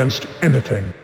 against anything.